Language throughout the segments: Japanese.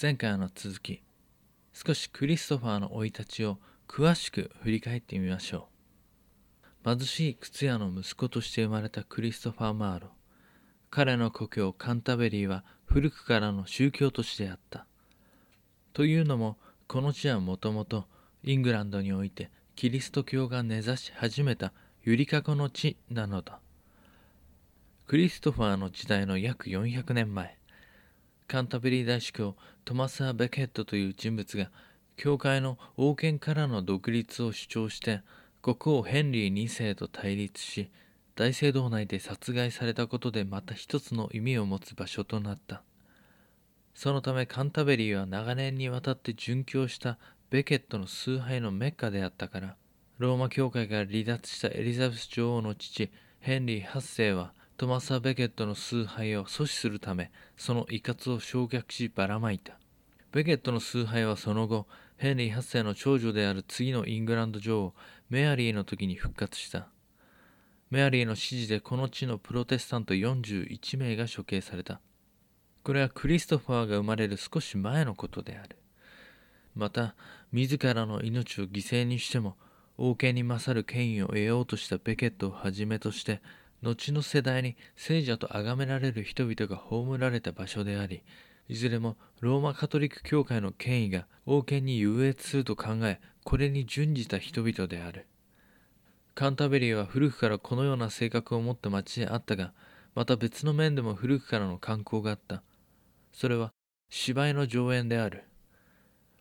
前回の続き少しクリストファーの生い立ちを詳しく振り返ってみましょう。貧しい靴屋の息子として生まれたクリストファー・マーロ彼の故郷カンタベリーは古くからの宗教都市であった。というのもこの地はもともとイングランドにおいてキリスト教が根ざし始めたゆりかごの地なのだ。クリストファーの時代の約400年前カンタベリー大司教トマス・ア・ベケットという人物が教会の王権からの独立を主張して国王ヘンリー2世と対立し大聖堂内で殺害されたことでまた一つの意味を持つ場所となった。そのためカンタベリーは長年にわたって殉教したベケットの崇拝のメッカであったからローマ教会から離脱したエリザベス女王の父ヘンリー8世はトマサ・ベケットの崇拝を阻止するためその遺活を焼却しばらまいた。ベケットの崇拝はその後ヘンリー8世の長女である次のイングランド女王メアリーの時に復活した。メアリーの指示でこの地のプロテスタント41名が処刑された。これはクリストファーが生まれる少し前のことである。また自らの命を犠牲にしても王権に勝る権威を得ようとしたベケットをはじめとして後の世代に聖者と崇められる人々が葬られた場所でありいずれもローマカトリック教会の権威が王権に優越すると考えこれに準じた人々である。カンタベリーは古くからこのような性格を持った町であったがまた別の面でも古くからの観光があった。それは芝居の上演である。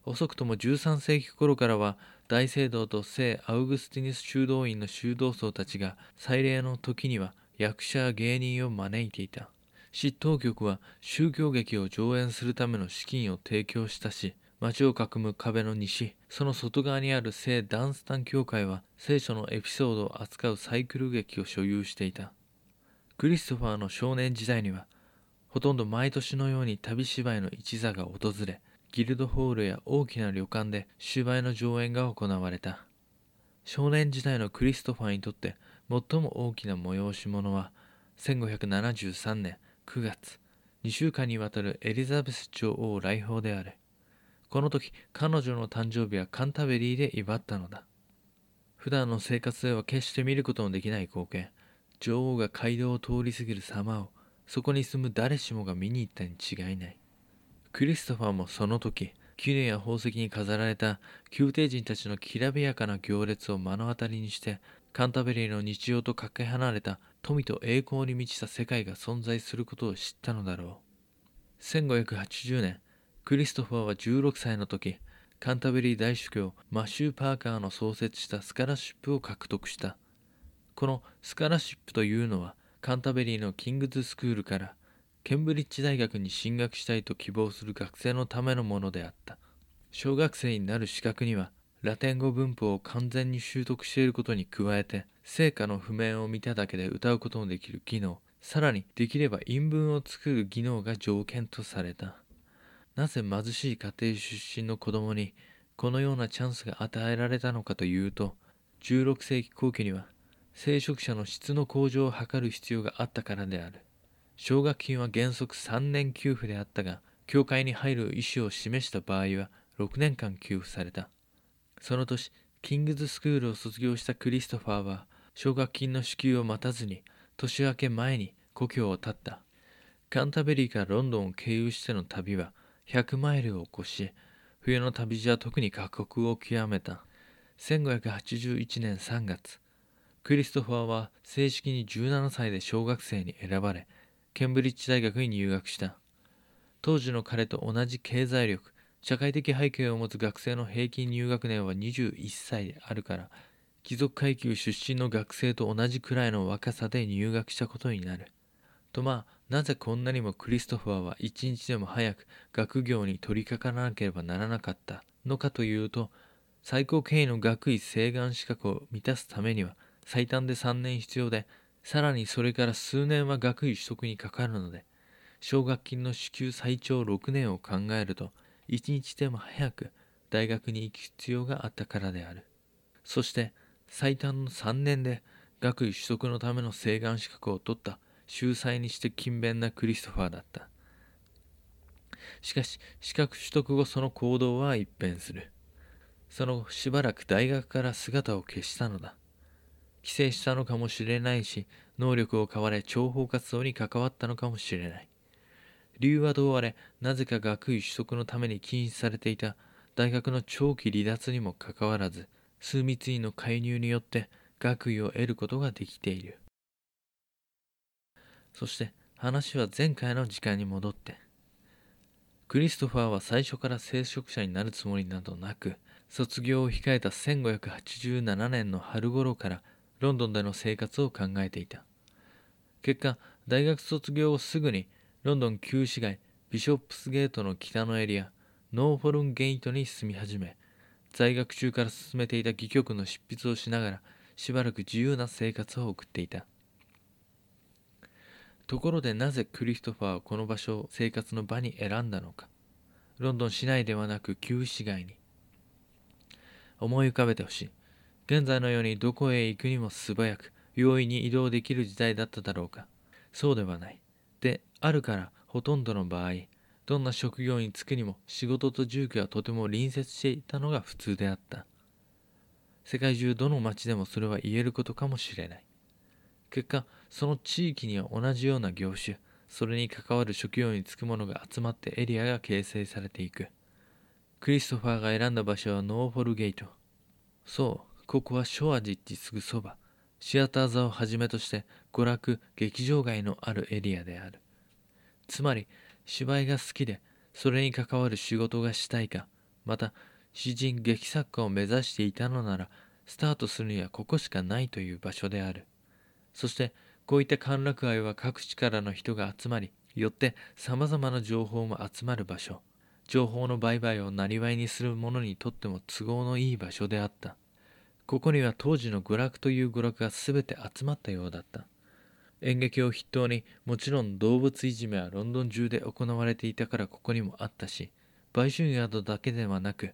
遅くとも13世紀頃からは大聖堂と聖アウグスティニス修道院の修道僧たちが祭礼の時には役者や芸人を招いていた。執当局は宗教劇を上演するための資金を提供したし街を囲む壁の西その外側にある聖ダンスタン教会は聖書のエピソードを扱うサイクル劇を所有していた。クリストファーの少年時代にはほとんど毎年のように旅芝居の一座が訪れギルドホールや大きな旅館で芝居の上演が行われた。少年時代のクリストファーにとって最も大きな催し物は1573年9月2週間にわたるエリザベス女王来訪である。この時彼女の誕生日はカンタベリーで祝ったのだ。普段の生活では決して見ることのできない光景。女王が街道を通り過ぎる様をそこに住む誰しもが見に行ったに違いない。クリストファーもその時宮殿や宝石に飾られた宮廷人たちのきらびやかな行列を目の当たりにしてカンタベリーの日常とかけ離れた富と栄光に満ちた世界が存在することを知ったのだろう。1580年クリストファーは16歳の時カンタベリー大主教マシュー・パーカーの創設したスカラシップを獲得した。このスカラシップというのはカンタベリーのキングズスクールからケンブリッジ大学に進学したいと希望する学生のためのものであった。小学生になる資格にはラテン語文法を完全に習得していることに加えて成果の譜面を見ただけで歌うことのできる技能さらにできれば韻文を作る技能が条件とされた。なぜ貧しい家庭出身の子供にこのようなチャンスが与えられたのかというと16世紀後期には聖職者の質の向上を図る必要があったからである。奨学金は原則3年給付であったが、教会に入る意思を示した場合は6年間給付された。その年、キングズスクールを卒業したクリストファーは、奨学金の支給を待たずに、年明け前に故郷を立った。カンタベリーからロンドンを経由しての旅は100マイルを越し、冬の旅路は特に過酷を極めた。1581年3月、クリストファーは正式に17歳で小学生に選ばれ、ケンブリッジ大学に入学した。当時の彼と同じ経済力社会的背景を持つ学生の平均入学年は21歳であるから貴族階級出身の学生と同じくらいの若さで入学したことになる。とまあなぜこんなにもクリストファーは一日でも早く学業に取り掛からなければならなかった？のかというと最高権威の学位請願資格を満たすためには最短で3年必要でさらにそれから数年は学位取得にかかるので、奨学金の支給最長6年を考えると、一日でも早く大学に行く必要があったからである。そして、最短の3年で学位取得のための請願資格を取った秀才にして勤勉なクリストファーだった。しかし資格取得後その行動は一変するその後しばらく大学から姿を消したのだ帰省したのかもしれないし能力を買われ諜報活動に関わったのかもしれない。理由はどうあれなぜか学位取得のために禁止されていた大学の長期離脱にもかかわらず枢密院の介入によって学位を得ることができている。そして話は前回の時間に戻って。クリストファーは最初から聖職者になるつもりなどなく卒業を控えた1587年の春頃からロンドンでの生活を考えていた。結果大学卒業後すぐにロンドン旧市街ビショップスゲートの北のエリアノーフォルンゲートに住み始め在学中から進めていた戯曲の執筆をしながらしばらく自由な生活を送っていた。ところでなぜクリストファーはこの場所を生活の場に選んだのか。ロンドン市内ではなく旧市街に。思い浮かべてほしい。現在のようにどこへ行くにも素早く容易に移動できる時代だっただろうか。そうではない。であるからほとんどの場合どんな職業に就くにも仕事と住居はとても隣接していたのが普通であった。世界中どの町でもそれは言えることかもしれない。結果その地域には同じような業種それに関わる職業に就く者が集まってエリアが形成されていく。クリストファーが選んだ場所はノーフォルゲート。そう。ここはショアジッチすぐそばシアター座をはじめとして娯楽劇場街のあるエリアである。つまり芝居が好きでそれに関わる仕事がしたいかまた詩人劇作家を目指していたのならスタートするにはここしかないという場所である。そしてこういった歓楽街は各地からの人が集まりよって様々な情報も集まる場所。情報の売買を生りにする者にとっても都合のいい場所であった。ここには当時の娯楽という娯楽が全て集まったようだった。演劇を筆頭にもちろん動物いじめはロンドン中で行われていたからここにもあったし売春宿だけではなく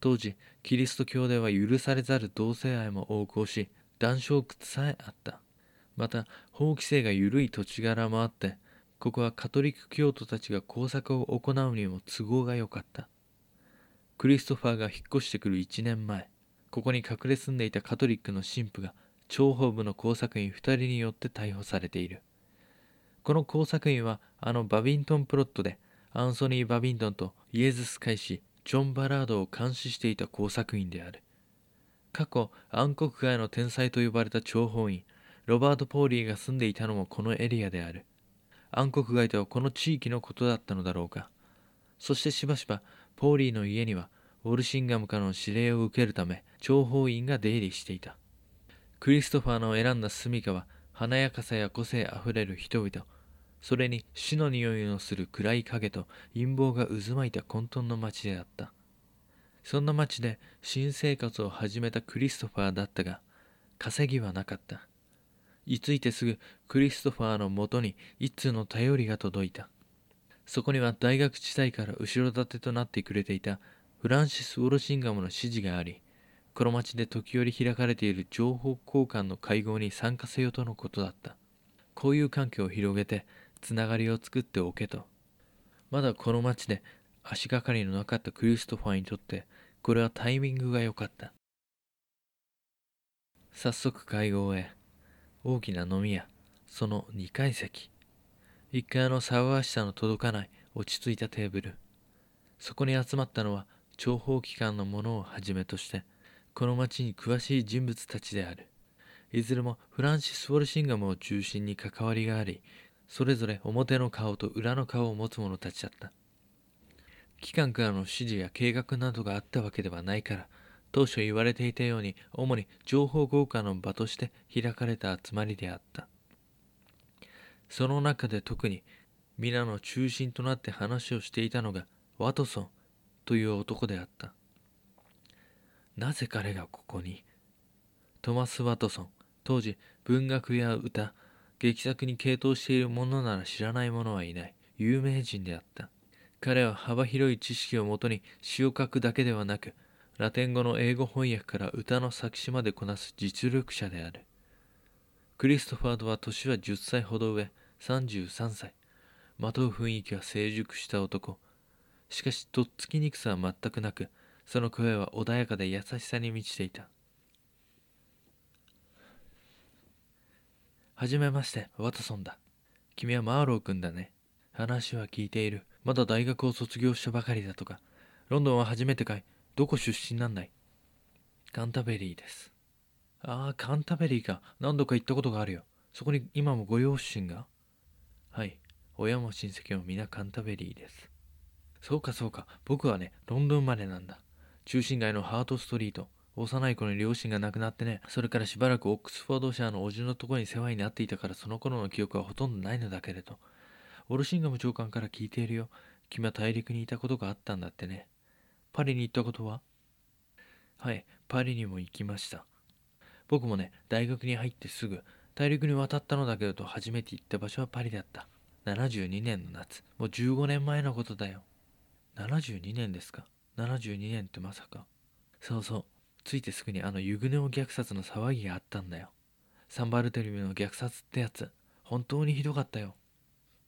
当時キリスト教では許されざる同性愛も横行し談笑窟さえあった。また法規制が緩い土地柄もあってここはカトリック教徒たちが工作を行うにも都合が良かった。クリストファーが引っ越してくる1年前ここに隠れ住んでいたカトリックの神父が諜報部の工作員2人によって逮捕されているこの工作員はあのバビントンプロットでアンソニー・バビントンとイエズス会士ジョン・バラードを監視していた工作員である過去暗黒街の天才と呼ばれた諜報員ロバート・ポーリーが住んでいたのもこのエリアである。暗黒街とはこの地域のことだったのだろうか。そしてしばしば、ポーリーの家には、ウォルシンガムからの指令を受けるため、諜報員が出入りしていた。クリストファーの選んだ住処は、華やかさや個性あふれる人々、それに死の匂いのする暗い影と陰謀が渦巻いた混沌の街であった。そんな街で新生活を始めたクリストファーだったが、稼ぎはなかった。居ついてすぐクリストファーのもとに一通の頼りが届いたそこには大学時代から後ろ盾となってくれていたフランシス・ウォルシンガムの指示がありこの町で時折開かれている情報交換の会合に参加せよとのことだった。交友関係を広げてつながりを作っておけと。まだこの町で足がかりのなかったクリストファーにとってこれはタイミングが良かった。早速会合へ。大きな飲み屋。その2階席。1階の騒がしさの届かない落ち着いたテーブル。そこに集まったのは諜報機関の者をはじめとしてこの町に詳しい人物たちである。いずれもフランシス・ウォルシンガムを中心に関わりがありそれぞれ表の顔と裏の顔を持つ者たちだった。機関からの指示や計画などがあったわけではないから当初言われていたように主に情報交換の場として開かれた集まりであった。その中で特に皆の中心となって話をしていたのがワトソン。という男であったなぜ彼がここに？トマス・ワトソン当時文学や歌劇作に傾倒している者なら知らない者はいない有名人であった彼は幅広い知識をもとに詩を書くだけではなくラテン語の英語翻訳から歌の作詞までこなす実力者である。クリストファードは年は10歳ほど上、33歳。まとう雰囲気は成熟した男。しかしとっつきにくさは全くなくその声は穏やかで優しさに満ちていた。はじめましてワトソンだ。君はマーロー君だね。話は聞いている。まだ大学を卒業したばかりだとか。ロンドンは初めてかい。どこ出身なんだい？カンタベリーです。ああカンタベリーか。何度か行ったことがあるよ。そこに今もご両親が？はい。親も親戚も皆カンタベリーです。そうかそうか。僕はねロンドン生まれなんだ。中心街のハートストリート。幼い頃に両親が亡くなってね。それからしばらくオックスフォードシャーの叔父のところに世話になっていたからその頃の記憶はほとんどないのだけれど。オルシンガム長官から聞いているよ。君は大陸にいたことがあったんだってね。パリに行ったことは？はいパリにも行きました。僕もね大学に入ってすぐ大陸に渡ったのだけれど初めて行った場所はパリだった。72年の夏。もう15年前のことだよ。72年ですか？72年ってまさか。そうそう。ついてすぐにあのユグネオ虐殺の騒ぎがあったんだよ。サンバルテルミの虐殺ってやつ。本当にひどかったよ。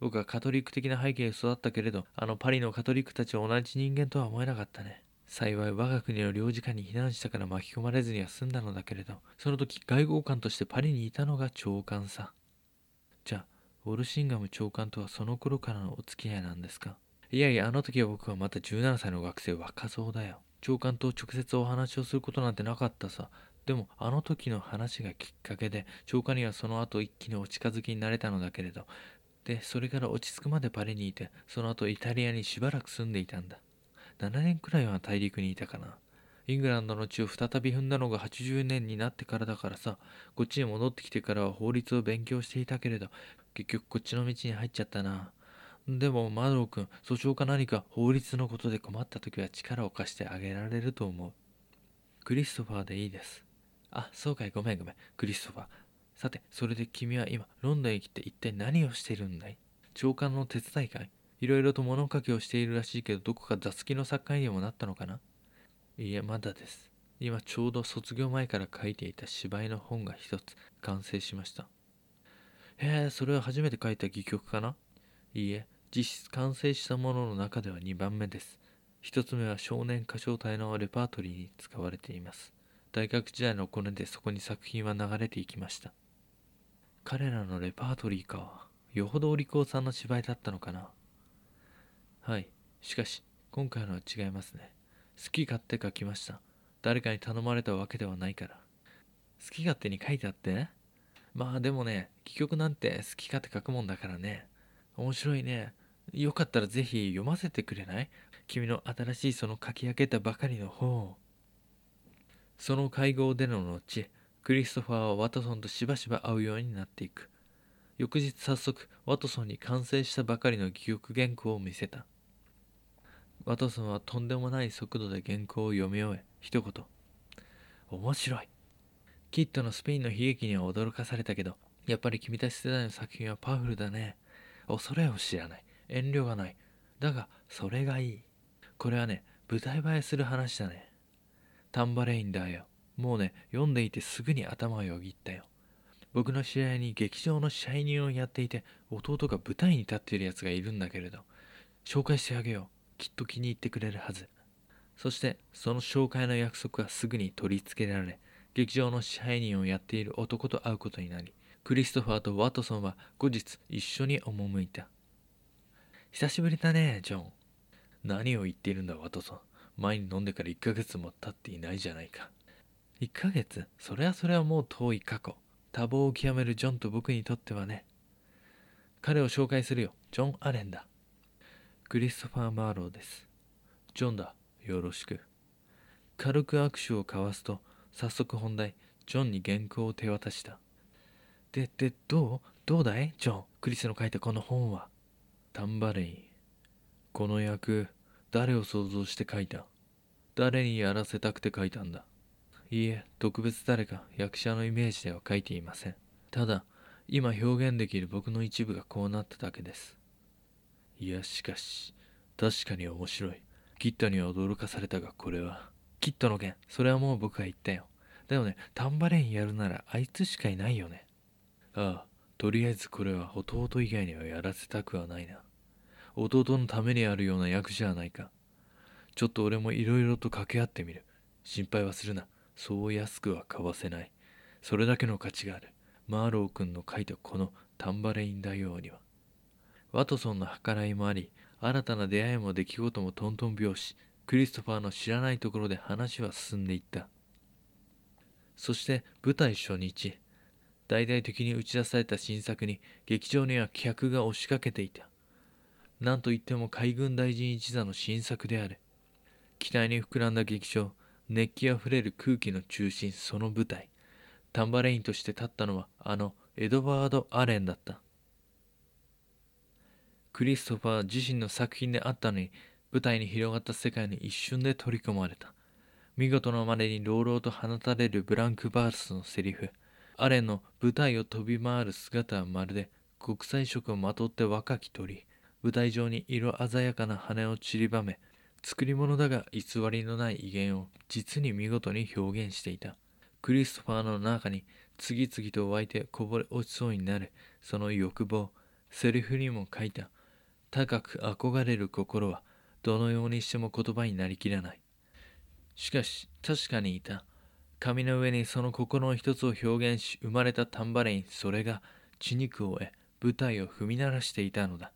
僕はカトリック的な背景で育ったけれどあのパリのカトリックたちは同じ人間とは思えなかったね。幸い我が国の領事館に避難したから巻き込まれずには済んだのだけれどその時外交官としてパリにいたのが長官さ。じゃあウォルシンガム長官とはその頃からのお付き合いなんですか？いやいやあの時は僕はまた17歳の学生若造だよ。長官と直接お話をすることなんてなかったさ。でもあの時の話がきっかけで長官にはその後一気にお近づきになれたのだけれど。でそれから落ち着くまでパリにいてその後イタリアにしばらく住んでいたんだ。7年くらいは大陸にいたかな。イングランドの地を再び踏んだのが80年になってからだからさ、こっちに戻ってきてからは法律を勉強していたけれど、結局こっちの道に入っちゃったな。でも、マドロ君、訴訟か何か法律のことで困った時は力を貸してあげられると思う。クリストファーでいいです。あ、そうかい、ごめんごめん、クリストファー。さて、それで君は今、ロンドンへ来て一体何をしてるんだい？長官の手伝いかいいろいろと物書きをしているらしいけど、どこか雑記の作家にもなったのかな？いいえ、まだです。今ちょうど卒業前から書いていた芝居の本が一つ完成しました。へえ、それは初めて書いた戯曲かな？いいえ、実質完成したものの中では2番目です。一つ目は少年歌唱隊のレパートリーに使われています。大学時代のコネでそこに作品は流れていきました。彼らのレパートリーか。よほどお利口さんの芝居だったのかな。はい。しかし、今回のは違いますね。好き勝手書きました。誰かに頼まれたわけではないから。好き勝手に書いてあって？まあでもね、戯曲なんて好き勝手書くもんだからね。面白いね。よかったらぜひ読ませてくれない？君の新しいその書き上げたばかりの本をその会合での後、クリストファーはワトソンとしばしば会うようになっていく。翌日早速、ワトソンに完成したばかりの戯曲原稿を見せた。ワトソンはとんでもない速度で原稿を読み終え、一言。面白い。キッドのスペインの悲劇には驚かされたけど、やっぱり君たち世代の作品はパワフルだね。恐れを知らない。遠慮がない。だが、それがいい。これはね、舞台映えする話だね。タンバレインだよ。もうね、読んでいてすぐに頭をよぎったよ。僕の試合に劇場の支配人をやっていて、弟が舞台に立っているやつがいるんだけれど、紹介してあげよう。きっと気に入ってくれるはずそしてその紹介の約束はすぐに取り付けられ劇場の支配人をやっている男と会うことになりクリストファーとワトソンは後日一緒に赴いた。久しぶりだねジョン。何を言っているんだワトソン。前に飲んでから1ヶ月も経っていないじゃないか。1ヶ月？それはそれはもう遠い過去。多忙を極めるジョンと僕にとってはね。彼を紹介するよ。ジョン・アレンだ。クリストファー・マーローです。ジョンだ。よろしく。軽く握手を交わすと、早速本題、ジョンに原稿を手渡した。で、で、どう？どうだい？ジョン。クリスの書いたこの本は。タンバレイン。この役、誰を想像して書いた？誰にやらせたくて書いたんだ？いいえ、特別誰か役者のイメージでは書いていません。ただ、今表現できる僕の一部がこうなっただけです。いやしかし確かに面白いキッドには驚かされたがこれはキッドの件それはもう僕が言ったよだよねタンバレインやるならあいつしかいないよねああとりあえずこれは弟以外にはやらせたくはないな。弟のためにあるような役じゃないか。ちょっと俺もいろいろと掛け合ってみる。心配はするな。そう安くは買わせない。それだけの価値がある。マーロー君の書いたこのタンバレイン大王には。ワトソンの計らいもあり新たな出会いも出来事もトントン拍子。クリストファーの知らないところで話は進んでいった。そして舞台初日。大々的に打ち出された新作に劇場には客が押しかけていた。何といっても海軍大臣一座の新作である期待に膨らんだ劇場熱気あふれる空気の中心その舞台。タンバレインとして立ったのはあのエドワード・アレンだった。クリストファー自身の作品であったのに舞台に広がった世界に一瞬で取り込まれた。見事なまでに朗々と放たれるブランクバースのセリフ。アレンの舞台を飛び回る姿はまるで国際色をまとって若き鳥。舞台上に色鮮やかな羽を散りばめ作り物だが偽りのない威厳を実に見事に表現していた。クリストファーの中に次々と湧いてこぼれ落ちそうになるその欲望セリフにも書いた。高く憧れる心はどのようにしても言葉になりきらない。しかし確かにいた。紙の上にその心の一つを表現し生まれたタンバレインそれが血肉を得舞台を踏み鳴らしていたのだ。